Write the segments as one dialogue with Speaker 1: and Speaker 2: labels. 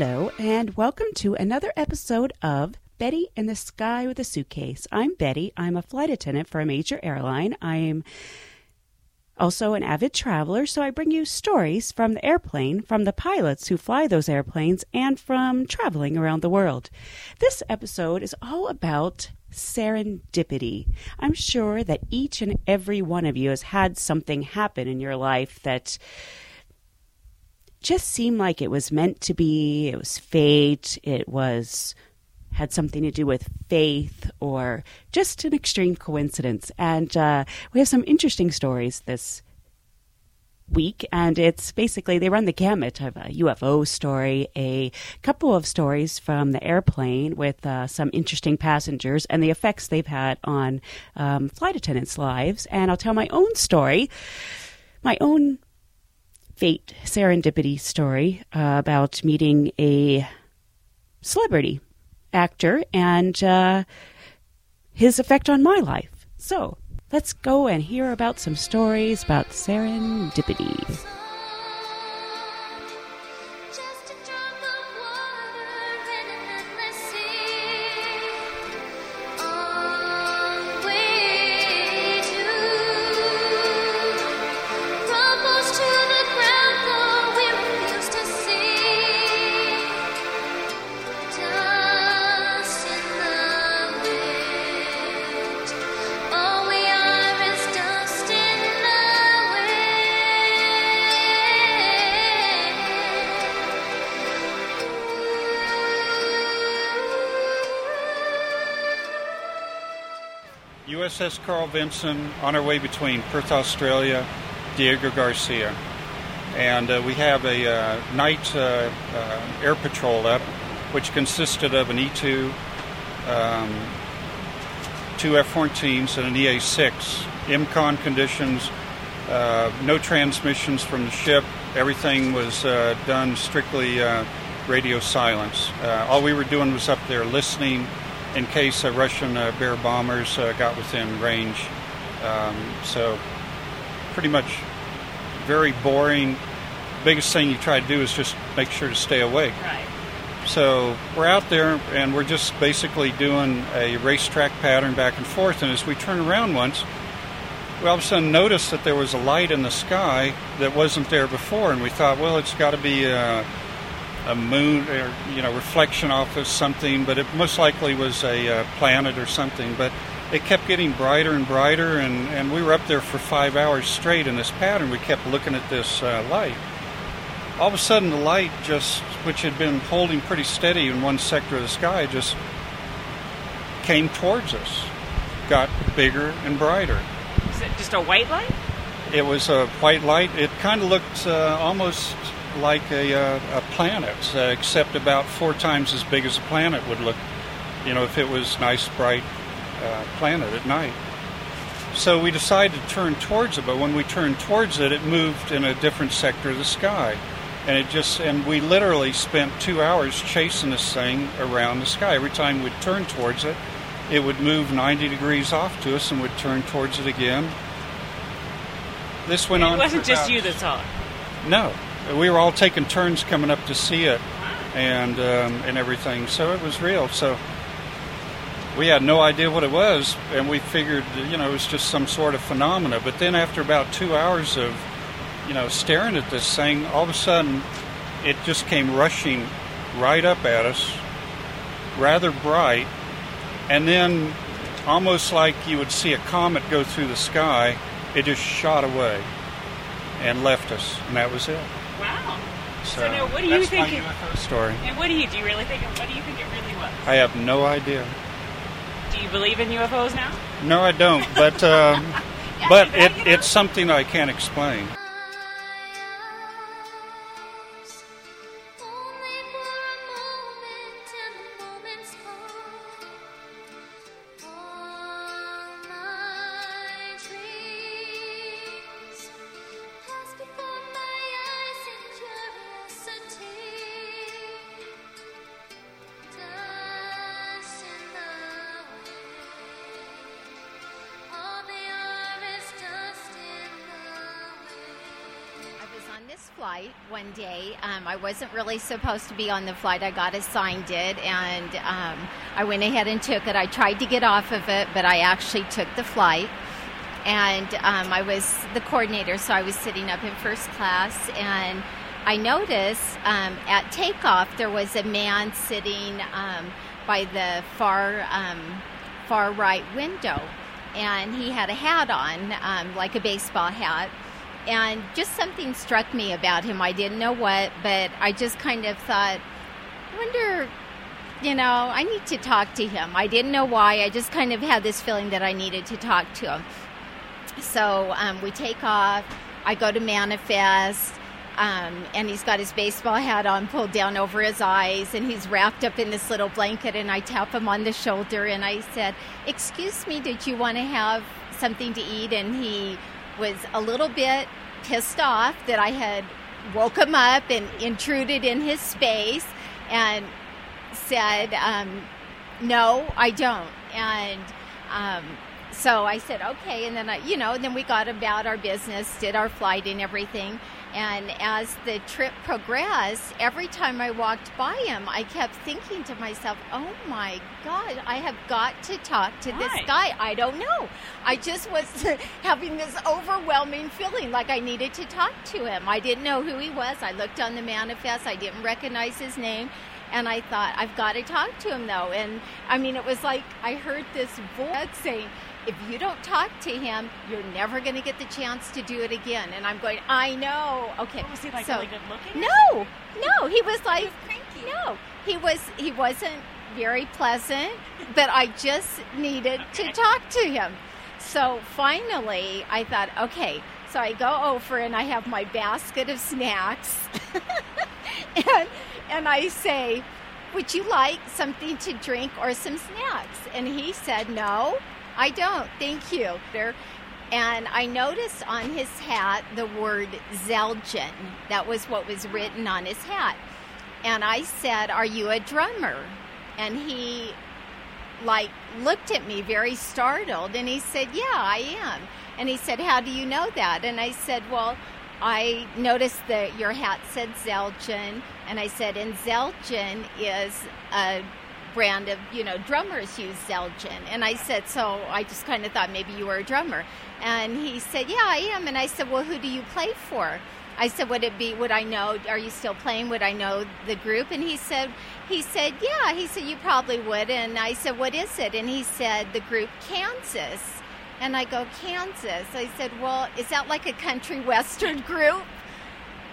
Speaker 1: Hello, and welcome to another episode of Betty in the Sky with a Suitcase. I'm Betty. I'm a flight attendant for a major airline. I'm also an avid traveler, so I bring you stories from the airplane, from the pilots who fly those airplanes, and from traveling around the world. This episode is all about serendipity. I'm sure that each and every one of you has had something happen in your life that just seemed like it was meant to be, it was fate, it was had something to do with faith or just an extreme coincidence. And uh, we have some interesting stories this week, and it's basically they run the gamut of a UFO story, a couple of stories from the airplane with uh, some interesting passengers, and the effects they've had on um, flight attendants' lives. And I'll tell my own story, my own fate serendipity story uh, about meeting a celebrity actor and uh, his effect on my life. So let's go and hear about some stories about serendipity.
Speaker 2: Wind.
Speaker 3: USS Carl Vinson on our way between Perth, Australia, Diego Garcia. And uh, we have a uh, night uh, uh, air patrol up, which consisted of an E2, um, two F 14s, and an EA 6. EMCON conditions, uh, no transmissions from the ship. Everything was uh, done strictly radio silence. All we were doing was up there listening in case uh, Russian uh, Bear bombers uh, got within range. Um, so, pretty much very boring. Biggest thing you try to do is just make sure to stay awake.
Speaker 1: Right.
Speaker 3: So we're out there and we're just basically doing a racetrack pattern back and forth. And as we turn around once, we all of a sudden noticed that there was a light in the sky that wasn't there before. And we thought, well, it's got to be a, a moon or, you know, reflection off of something, but it most likely was a uh, planet or something. But it kept getting brighter and brighter. And, and we were up there for five hours straight in this pattern. We kept looking at this uh, light all of a sudden the light just which had been holding pretty steady in one sector of the sky just came towards us got bigger and brighter
Speaker 1: Is it just a white light?
Speaker 3: it was a white light it kind of looked uh, almost like a, uh, a planet uh, except about four times as big as a planet would look you know if it was nice bright uh, planet at night. So we decided to turn towards it but when we turned towards it it moved in a different sector of the sky. And it just and we literally spent two hours chasing this thing around the sky. Every time we'd turn towards it it would move 90 degrees off to us and would turn towards it again. This went
Speaker 1: it
Speaker 3: on
Speaker 1: It
Speaker 3: wasn't
Speaker 1: just
Speaker 3: about-
Speaker 1: you that saw it.
Speaker 3: no we were all taking turns coming up to see it and um, and everything so it was real. So we had no idea what it was and we figured you know it was just some sort of phenomena. But then after about two hours of you know staring at this thing all of a sudden it just came rushing right up at us rather bright and then almost like you would see a comet go through the sky it just shot away and left us and that was it
Speaker 1: Wow.
Speaker 3: so,
Speaker 1: So now what do you think it-
Speaker 3: UFO story
Speaker 1: And what do you do? You really think? What do you think it really was?
Speaker 3: I have no idea.
Speaker 1: Do you believe in UFOs now?
Speaker 3: No, I don't. But um, but it, it's something I can't explain.
Speaker 4: Flight one day. Um, I wasn't really supposed to be on the flight. I got assigned it, and um, I went ahead and took it. I tried to get off of it, but I actually took the flight. And um, I was the coordinator, so I was sitting up in first class, and I noticed um, at takeoff there was a man sitting um, by the far um, far right window, and he had a hat on, like a baseball hat. And just something struck me about him. I didn't know what, but I just kind of thought, I wonder, you know, I need to talk to him. I didn't know why. I just kind of had this feeling that I needed to talk to him. So um, we take off. I go to Manifest. Um, and he's got his baseball hat on pulled down over his eyes and he's wrapped up in this little blanket and i tap him on the shoulder and i said excuse me did you want to have something to eat and he was a little bit pissed off that i had woke him up and intruded in his space and said um, no i don't and um, so I said, okay. And then I, you know, then we got about our business, did our flight and everything. And as the trip progressed, every time I walked by him, I kept thinking to myself, oh my God, I have got to talk to this guy. I don't know. I just was having this overwhelming feeling like I needed to talk to him. I didn't know who he was. I looked on the manifest, I didn't recognize his name. And I thought, I've got to talk to him though. And I mean, it was like I heard this voice saying, if you don't talk to him, you're never going to get the chance to do it again. And I'm going, I know. Okay.
Speaker 1: Oh, was he like
Speaker 4: so,
Speaker 1: really good looking?
Speaker 4: No, no. He was like, no. He was. He wasn't very pleasant, but I just needed to talk to him. So finally, I thought, okay. So I go over and I have my basket of snacks, and and I say, would you like something to drink or some snacks? And he said, no, I don't. Thank you. And I noticed on his hat the word Zildjian. That was what was written on his hat. And I said, Are you a drummer? And he like looked at me very startled and he said, Yeah, I am. And he said, How do you know that? And I said, Well, I noticed that your hat said Zildjian, and I said, and Zildjian is a brand of, you know, drummers use Zildjian. And I said, so I just kind of thought maybe you were a drummer. And he said, yeah, I am. And I said, well, who do you play for? I said, would it be, would I know, are you still playing? Would I know the group? And he said, he said, yeah. He said, you probably would. And I said, what is it? And he said, the group Kansas. And I go, Kansas. I said, well, is that like a country western group?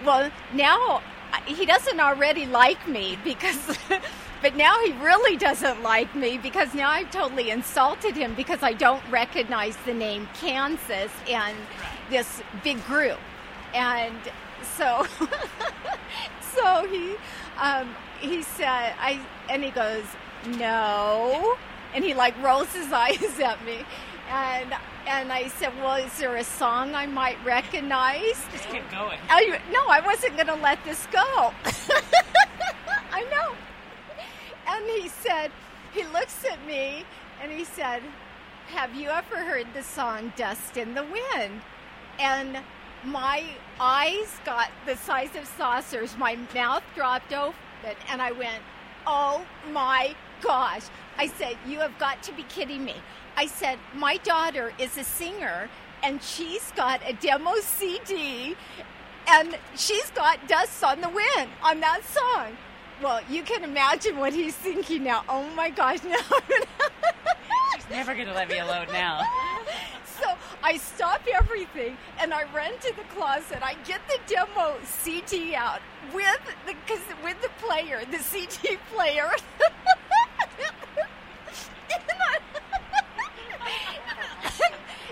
Speaker 4: Well, now he doesn't already like me because, but now he really doesn't like me because now I've totally insulted him because I don't recognize the name Kansas and this big group. And so, so he, um, he said, I, and he goes, no. And he like rolls his eyes at me. And and I said, "Well, is there a song I might recognize?"
Speaker 1: Just keep going.
Speaker 4: I, no, I wasn't going to let this go. He said, he looks at me and he said, "Have you ever heard the song Dust in the Wind?" And my eyes got the size of saucers. My mouth dropped open and I went, "Oh my gosh." I said, "You have got to be kidding me." I said, My daughter is a singer and she's got a demo CD and she's got Dust on the Wind on that song. Well, you can imagine what he's thinking now. Oh my gosh, no.
Speaker 1: She's never going to let me alone now.
Speaker 4: so I stop everything and I run to the closet. I get the demo CD out with the cause with the player, the CD player. and, I,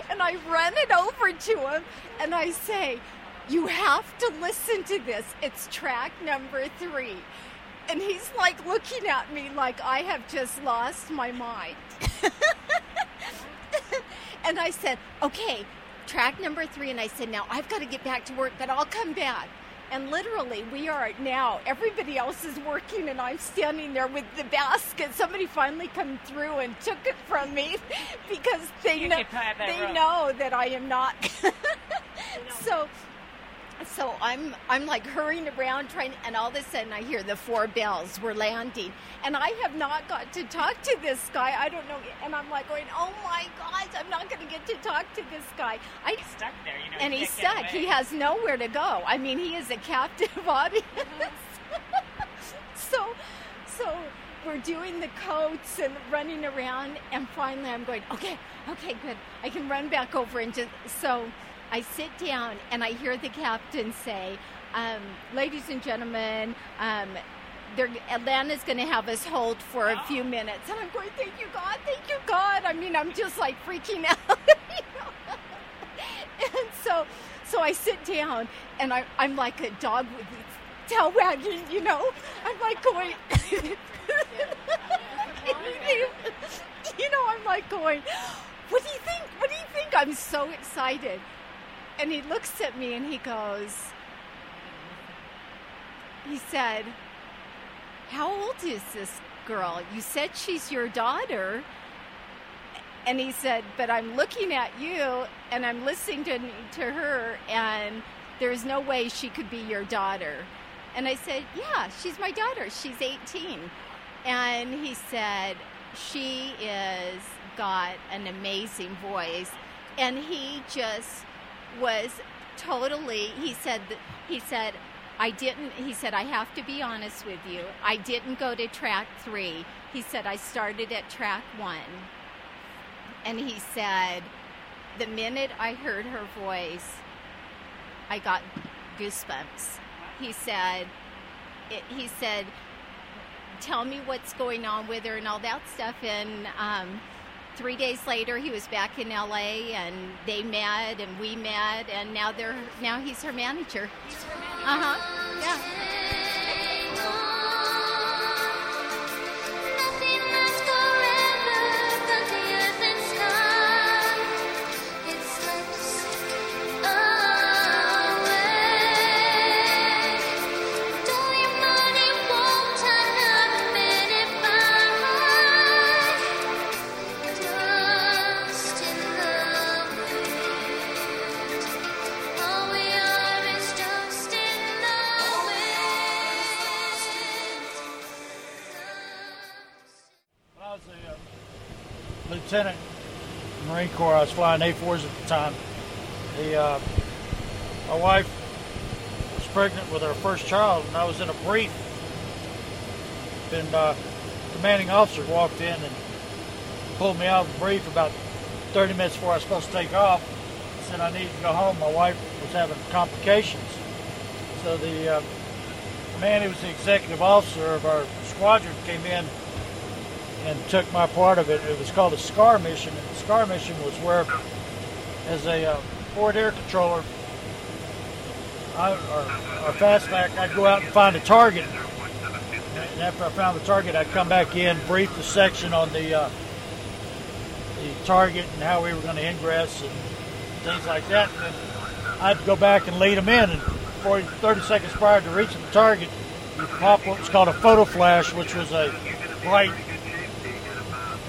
Speaker 4: and I run it over to him and I say, You have to listen to this. It's track number three. And he's like looking at me like I have just lost my mind. and I said, Okay, track number three. And I said, Now I've got to get back to work, but I'll come back. And literally, we are now, everybody else is working, and I'm standing there with the basket. Somebody finally come through and took it from me because they
Speaker 1: You
Speaker 4: know
Speaker 1: get caught at that
Speaker 4: they
Speaker 1: rope.
Speaker 4: know that I am not. so so I'm I'm like hurrying around trying, and all of a sudden I hear the four bells. We're landing, and I have not got to talk to this guy. I don't know, and I'm like going, oh my gosh, I'm not going to get to talk to this guy. I
Speaker 5: stuck there, you know.
Speaker 4: and he's stuck. He has nowhere to go. I mean, he is a captive audience. so, so we're doing the coats and running around, and finally I'm going, okay, okay, good. I can run back over and just so. I sit down and I hear the captain say, um, "Ladies and gentlemen, um, Atlanta's going to have us hold for a few minutes." And I'm going, "Thank you, God! Thank you, God!" I mean, I'm just like freaking out. and so, so I sit down and I, I'm like a dog with its tail wagging, you know. I'm like going. you know, I'm like going. What do you think? What do you think? I'm so excited. And he looks at me and he goes, he said, How old is this girl? You said she's your daughter. And he said, But I'm looking at you and I'm listening to, to her, and there's no way she could be your daughter. And I said, Yeah, she's my daughter. She's 18. And he said, She is got an amazing voice. And he just was totally he said he said I didn't he said I have to be honest with you. I didn't go to track 3. He said I started at track 1. And he said the minute I heard her voice I got goosebumps. He said it, he said tell me what's going on with her and all that stuff and um three days later he was back in la and they met and we met and now they're now he's her manager. Uh-huh. Yeah
Speaker 6: I was flying A4s at the time. The, uh, my wife was pregnant with our first child, and I was in a brief. And uh, commanding officer walked in and pulled me out of the brief about 30 minutes before I was supposed to take off. Said I needed to go home. My wife was having complications. So the uh, man who was the executive officer of our squadron came in and took my part of it. It was called a SCAR mission, and the SCAR mission was where, as a uh, forward air controller, I, or, or fastback, I'd go out and find a target. And after I found the target, I'd come back in, brief the section on the uh, the target and how we were going to ingress and things like that. And then I'd go back and lead them in. And 40, 30 seconds prior to reaching the target, you pop what's called a photo flash, which was a bright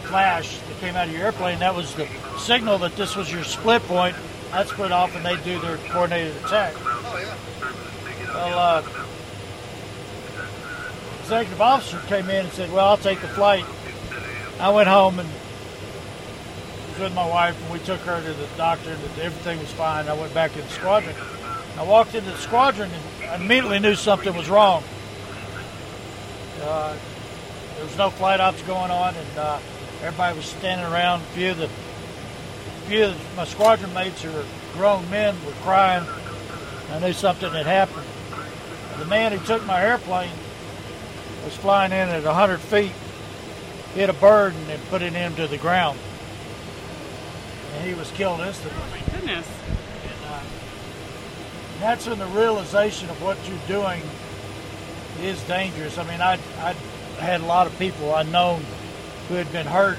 Speaker 6: flash that came out of your airplane. That was the signal that this was your split point. I'd split off and they'd do their coordinated attack. Well, uh, executive officer came in and said, "Well, I'll take the flight." I went home and was with my wife, and we took her to the doctor, and everything was fine. I went back in the squadron. I walked into the squadron and immediately knew something was wrong. Uh, there was no flight ops going on, and uh, everybody was standing around. A few of the, few of my squadron mates who were grown men were crying. I knew something had happened. The man who took my airplane was flying in at 100 feet, hit a bird, and then put it into the ground. And he was killed instantly.
Speaker 5: Goodness.
Speaker 6: And, uh, and that's when the realization of what you're doing is dangerous. I mean, I I had a lot of people I known who had been hurt,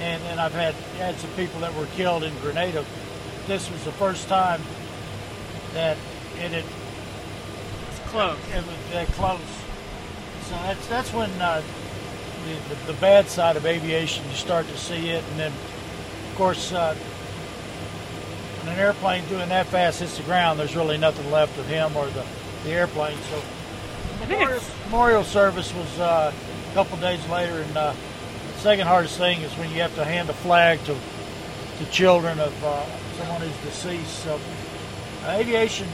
Speaker 6: and and I've had had some people that were killed in Grenada. This was the first time that it had
Speaker 5: It's close.
Speaker 6: it was that close. So that's that's when uh, the, the the bad side of aviation you start to see it, and then of course uh, when an airplane doing that fast hits the ground, there's really nothing left of him or the, the airplane. So memorial, memorial service was uh, a couple days later, and uh, second hardest thing is when you have to hand a flag to to children of uh, someone who's deceased. So uh, aviation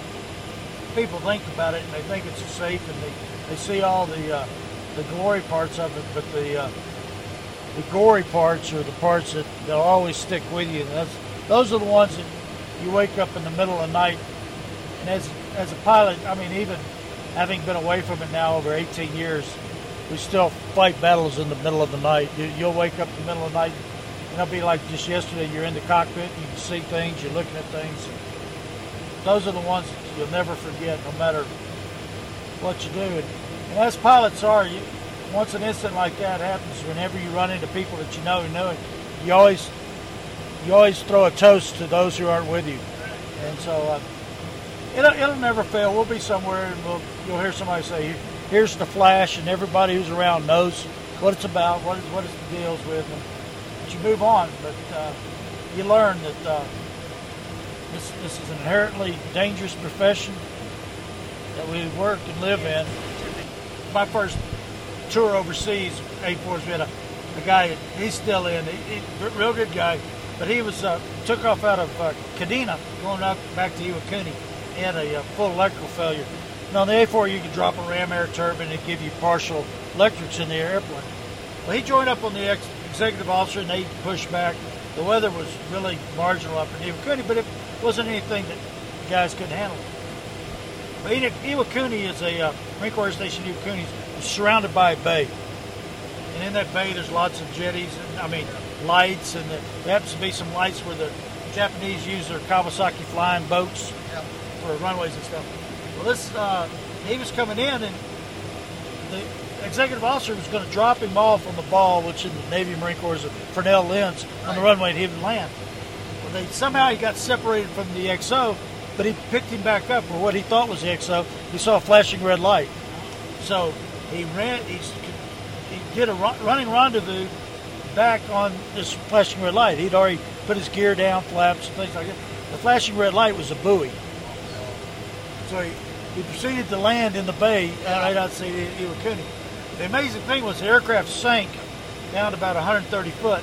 Speaker 6: people think about it and they think it's safe, and they, they see all the uh, the glory parts of it, but the uh, the gory parts are the parts that they'll always stick with you. That's, those are the ones that you wake up in the middle of the night. And as as a pilot, I mean, even having been away from it now over 18 years, we still fight battles in the middle of the night. You, you'll wake up in the middle of the night, and it'll be like just yesterday. You're in the cockpit, you can see things, you're looking at things. Those are the ones that you'll never forget, no matter what you do. And, and as pilots are, you, once an incident like that happens, whenever you run into people that you know and know, you always you always throw a toast to those who aren't with you. And so uh, it'll, it'll never fail. We'll be somewhere and we'll, you'll hear somebody say, "Here's the flash," and everybody who's around knows what it's about, what it, what it deals with, and but you move on. But uh, you learn that uh, this this is an inherently dangerous profession that we work and live in. My first tour overseas, A4s, we had a, a guy, he's still in, he, he, real good guy, but he was uh, took off out of uh, Kadena, going up back to Iwakuni. He had a uh, full electrical failure. On the A4, you can drop a ram air turbine and give you partial electrics in the airplane. Well, he joined up on the ex- executive officer, and they pushed back. The weather was really marginal up in Iwakuni, but it wasn't anything that the guys couldn't handle. But Iwa- Iwakuni is a uh, Marine Corps Station. Iwakuni is surrounded by a bay, and in that bay there's lots of jetties and I mean lights, and there happens to be some lights where the Japanese use their Kawasaki flying boats for runways and stuff. Well, this uh, he was coming in, and the executive officer was going to drop him off on the ball, which in the Navy Marine Corps is a Fresnel lens on the runway, and he would land. Well, they somehow he got separated from the XO, but he picked him back up, or what he thought was the XO. He saw a flashing red light, so he ran. He, he did a running rendezvous back on this flashing red light. He'd already put his gear down, flaps, and things like that. The flashing red light was a buoy. So he, he proceeded to land in the bay uh, outside Iwakuni. The amazing thing was the aircraft sank down to about 130 foot.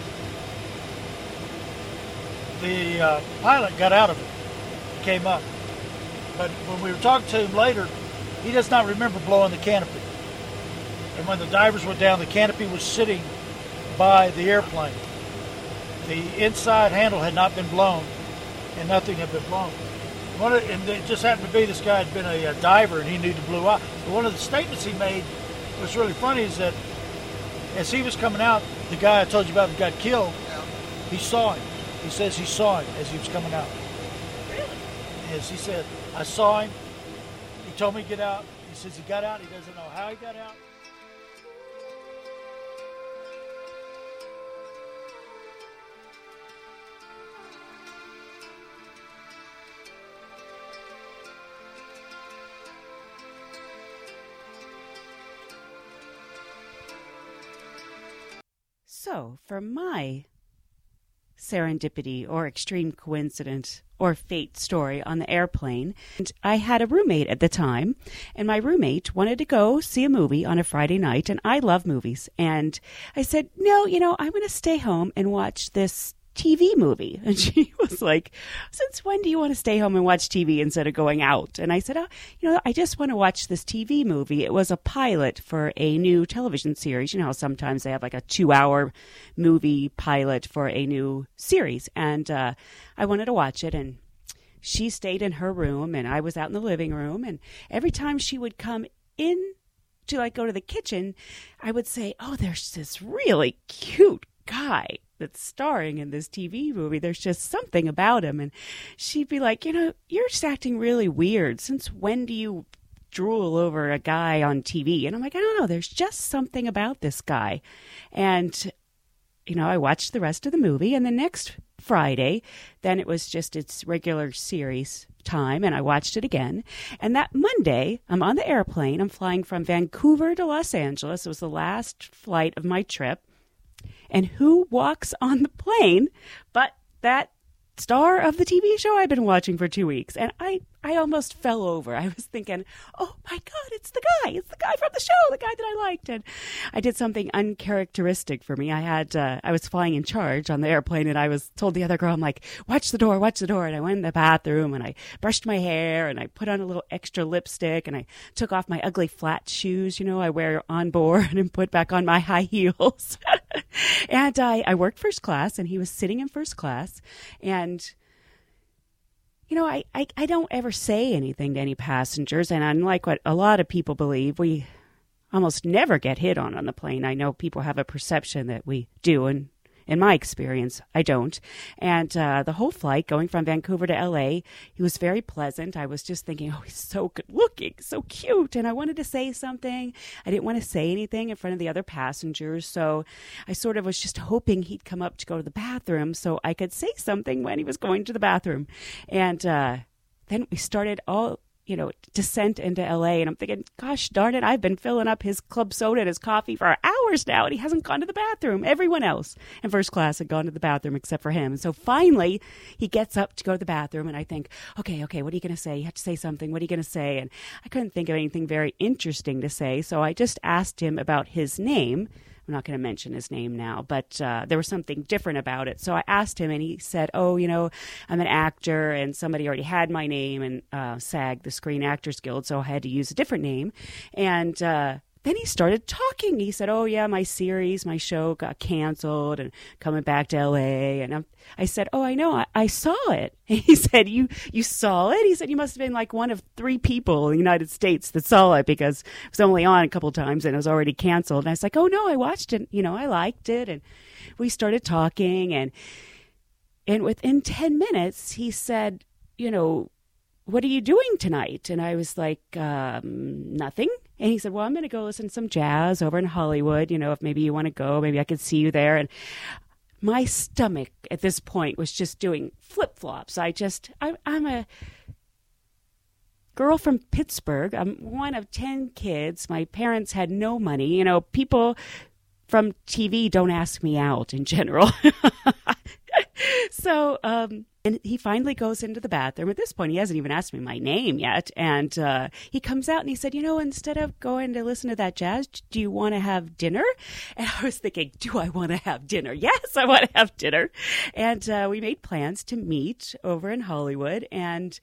Speaker 6: The uh, pilot got out of it, came up. But when we were talking to him later, he does not remember blowing the canopy. And when the divers went down, the canopy was sitting by the airplane. The inside handle had not been blown, and nothing had been blown. One of, and it just happened to be this guy had been a, uh diver, and he knew to blew out. But one of the statements he made was really funny is that as he was coming out, the guy I told you about that got killed, he saw him. He says he saw him as he was coming out.
Speaker 5: really.
Speaker 6: Yes, he said, I saw him. He told me to get out. He says he got out. He doesn't know how he got out.
Speaker 1: For my serendipity or extreme coincidence or fate story on the airplane, and I had a roommate at the time, and my roommate wanted to go see a movie on a Friday night, and I love movies. And I said, No, you know, I'm going to stay home and watch this TV movie. And she was like, Since when do you want to stay home and watch TV instead of going out? And I said, oh, You know, I just want to watch this TV movie. It was a pilot for a new television series. You know how sometimes they have like a two hour movie pilot for a new series. And uh, I wanted to watch it. And she stayed in her room, and I was out in the living room. And every time she would come in to like go to the kitchen, I would say, "Oh, there's this really cute guy that's starring in this TV movie. There's just something about him." And she'd be like, "You know, you're just acting really weird. Since when do you drool over a guy on TV?" And I'm like, "I don't know. There's just something about this guy." And you know, I watched the rest of the movie, and the next Friday, then it was just its regular series time, and I watched it again. And that Monday, I'm on the airplane. I'm flying from Vancouver to Los Angeles. It was the last flight of my trip. And who walks on the plane but that star of the TV show I've been watching for two weeks. And I, I almost fell over. I was thinking, oh my God, it's the guy. It's the guy from the show, the guy that I liked. And I did something uncharacteristic for me. I had, uh, I was flying in charge on the airplane and I was told the other girl, I'm like, watch the door, watch the door. And I went in the bathroom and I brushed my hair and I put on a little extra lipstick and I took off my ugly flat shoes, you know, I wear on board and put back on my high heels. and I, I worked first class and he was sitting in first class and you know, I, I, I don't ever say anything to any passengers, and unlike what a lot of people believe, we almost never get hit on on the plane. I know people have a perception that we do, and in my experience, I don't. And uh, the whole flight going from Vancouver to LA, he was very pleasant. I was just thinking, oh, he's so good looking, so cute. And I wanted to say something. I didn't want to say anything in front of the other passengers. So I sort of was just hoping he'd come up to go to the bathroom so I could say something when he was going to the bathroom. And uh, then we started all you know, descent into LA. And I'm thinking, gosh darn it, I've been filling up his club soda and his coffee for hours now, and he hasn't gone to the bathroom. Everyone else in first class had gone to the bathroom except for him. And so finally, he gets up to go to the bathroom, and I think, okay, okay, what are you going to say? You have to say something. What are you going to say? And I couldn't think of anything very interesting to say, so I just asked him about his name. I'm not going to mention his name now, but uh, there was something different about it. So I asked him, and he said, "Oh, you know, I'm an actor, and somebody already had my name and uh, SAG, the Screen Actors Guild, so I had to use a different name." And uh, then he started talking. He said, "Oh yeah, my series, my show got canceled, and coming back to L.A." And I'm, I said, "Oh, I know, I, I saw it." And he said, "You you saw it?" He said, "You must have been like one of three people in the United States that saw it because it was only on a couple times and it was already canceled." And I was like, "Oh no, I watched it. You know, I liked it." And we started talking, and and within ten minutes, he said, "You know." What are you doing tonight? And I was like, um, nothing. And he said, Well, I'm going to go listen to some jazz over in Hollywood. You know, if maybe you want to go, maybe I could see you there. And my stomach at this point was just doing flip flops. I just, I, I'm a girl from Pittsburgh. I'm one of 10 kids. My parents had no money. You know, people from TV don't ask me out in general. so, um, and he finally goes into the bathroom. At this point, he hasn't even asked me my name yet. And uh, he comes out and he said, You know, instead of going to listen to that jazz, do you want to have dinner? And I was thinking, Do I want to have dinner? Yes, I want to have dinner. And uh, we made plans to meet over in Hollywood. And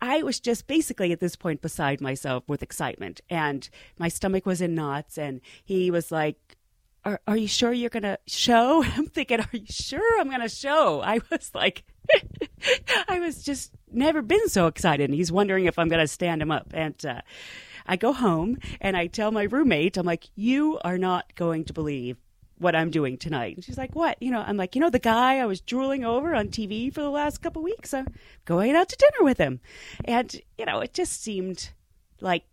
Speaker 1: I was just basically at this point beside myself with excitement, and my stomach was in knots. And he was like, are, are you sure you're going to show? I'm thinking, are you sure I'm going to show? I was like, I was just never been so excited. And he's wondering if I'm going to stand him up. And uh, I go home and I tell my roommate, I'm like, you are not going to believe what I'm doing tonight. And she's like, what? You know, I'm like, you know, the guy I was drooling over on TV for the last couple weeks, I'm going out to dinner with him. And, you know, it just seemed like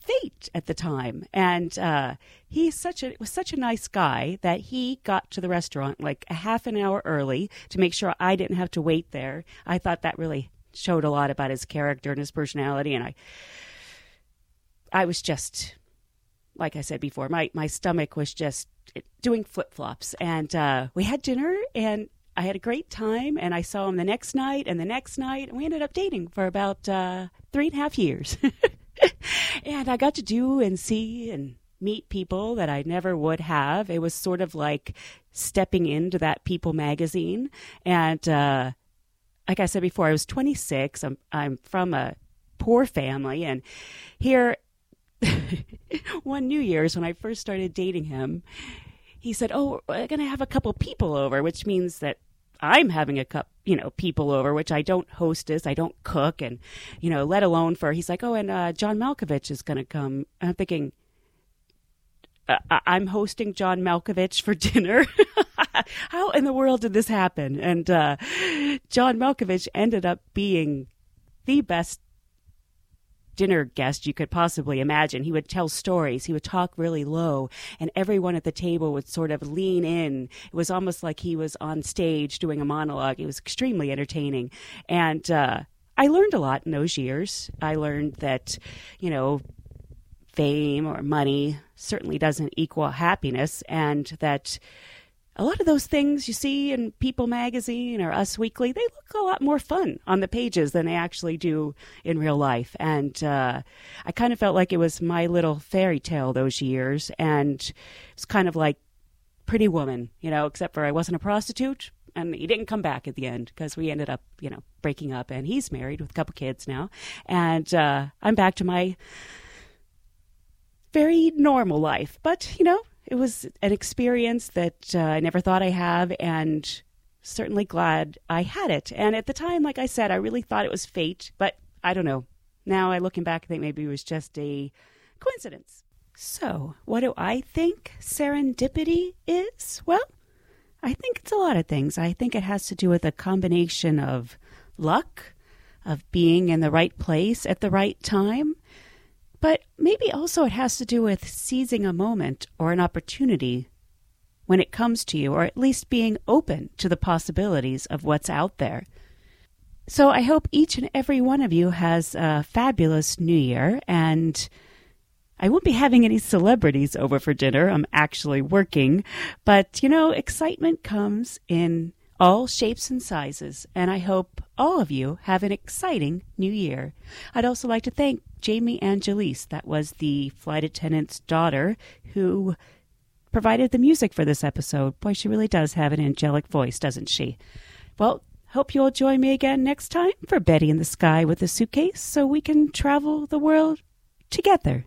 Speaker 1: fate at the time. And uh, he's such a was such a nice guy that he got to the restaurant like a half an hour early to make sure i didn't have to wait there. I thought that really showed a lot about his character and his personality. And i i was just like i said before my my stomach was just doing flip-flops. And uh, we had dinner and I had a great time, and I saw him the next night and the next night, and we ended up dating for about uh, three and a half years. and I got to do and see and meet people that I never would have. It was sort of like stepping into that People magazine. And uh, like I said before, I was 26. I'm I'm from a poor family, and here one New Year's when I first started dating him, he said, "Oh, we're gonna have a couple people over," which means that I'm having a cup, you know, people over, which I don't hostess, I don't cook, and you know, let alone for. He's like, oh, and uh, John Malkovich is going to come. I'm thinking, uh, I'm hosting John Malkovich for dinner. How in the world did this happen? And uh, John Malkovich ended up being the best dinner guest you could possibly imagine. He would tell stories, he would talk really low, and everyone at the table would sort of lean in. It was almost like he was on stage doing a monologue. It was extremely entertaining. And uh, I learned a lot in those years. I learned that, you know, fame or money certainly doesn't equal happiness, and that a lot of those things you see in People magazine or Us Weekly, they look a lot more fun on the pages than they actually do in real life. And uh, I kind of felt like it was my little fairy tale those years. And it's kind of like Pretty Woman, you know, except for I wasn't a prostitute. And he didn't come back at the end because we ended up, you know, breaking up. And he's married with a couple kids now. And uh, I'm back to my very normal life. But, you know, it was an experience that uh, I never thought I have and certainly glad I had it. And at the time, like I said, I really thought it was fate, but I don't know. Now I looking back, I think maybe it was just a coincidence. So, what do I think serendipity is? Well, I think it's a lot of things. I think it has to do with a combination of luck, of being in the right place at the right time, but maybe also it has to do with seizing a moment or an opportunity when it comes to you, or at least being open to the possibilities of what's out there. So I hope each and every one of you has a fabulous new year and I won't be having any celebrities over for dinner. I'm actually working. But, you know, excitement comes in all shapes and sizes, and I hope all of you have an exciting new year. I'd also like to thank Jamie Angelise, that was the flight attendant's daughter who provided the music for this episode. Boy, she really does have an angelic voice, doesn't she? Well, hope you'll join me again next time for Betty in the Sky with a Suitcase so we can travel the world together.